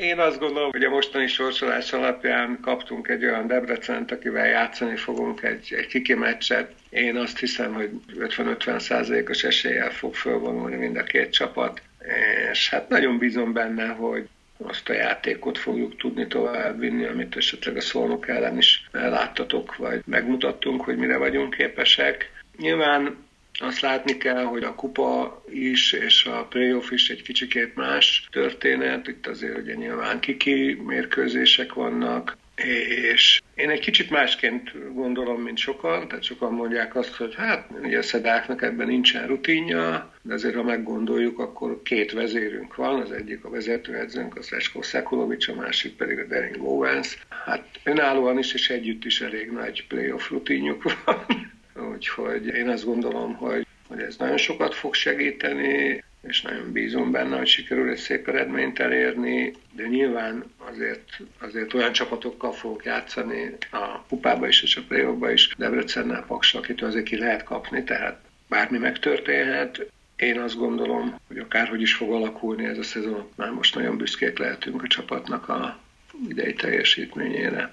én azt gondolom, hogy a mostani sorsolás alapján kaptunk egy olyan Debrecent, akivel játszani fogunk egy, egy kiki meccset. Én azt hiszem, hogy 50-50 százalékos eséllyel fog fölvonulni mind a két csapat, és hát nagyon bízom benne, hogy azt a játékot fogjuk tudni továbbvinni, amit esetleg a szolnok ellen is láttatok, vagy megmutattunk, hogy mire vagyunk képesek. Nyilván azt látni kell, hogy a kupa is, és a playoff is egy kicsikét más történet. Itt azért ugye nyilván kiki mérkőzések vannak, és én egy kicsit másként gondolom, mint sokan, tehát sokan mondják azt, hogy hát ugye a szedáknak ebben nincsen rutinja, de azért ha meggondoljuk, akkor két vezérünk van, az egyik a vezetőedzőnk, az Leszkó Szekulovics, a másik pedig a Dering Owens. Hát önállóan is és együtt is elég nagy playoff rutinjuk van, úgyhogy én azt gondolom, hogy, hogy ez nagyon sokat fog segíteni, és nagyon bízom benne, hogy sikerül egy szép eredményt elérni, de nyilván azért, azért olyan csapatokkal fogok játszani a kupába is és a play is, Debrecennel, Paksa, akitől azért ki lehet kapni, tehát bármi megtörténhet. Én azt gondolom, hogy akárhogy is fog alakulni ez a szezon, már most nagyon büszkék lehetünk a csapatnak a idei teljesítményére.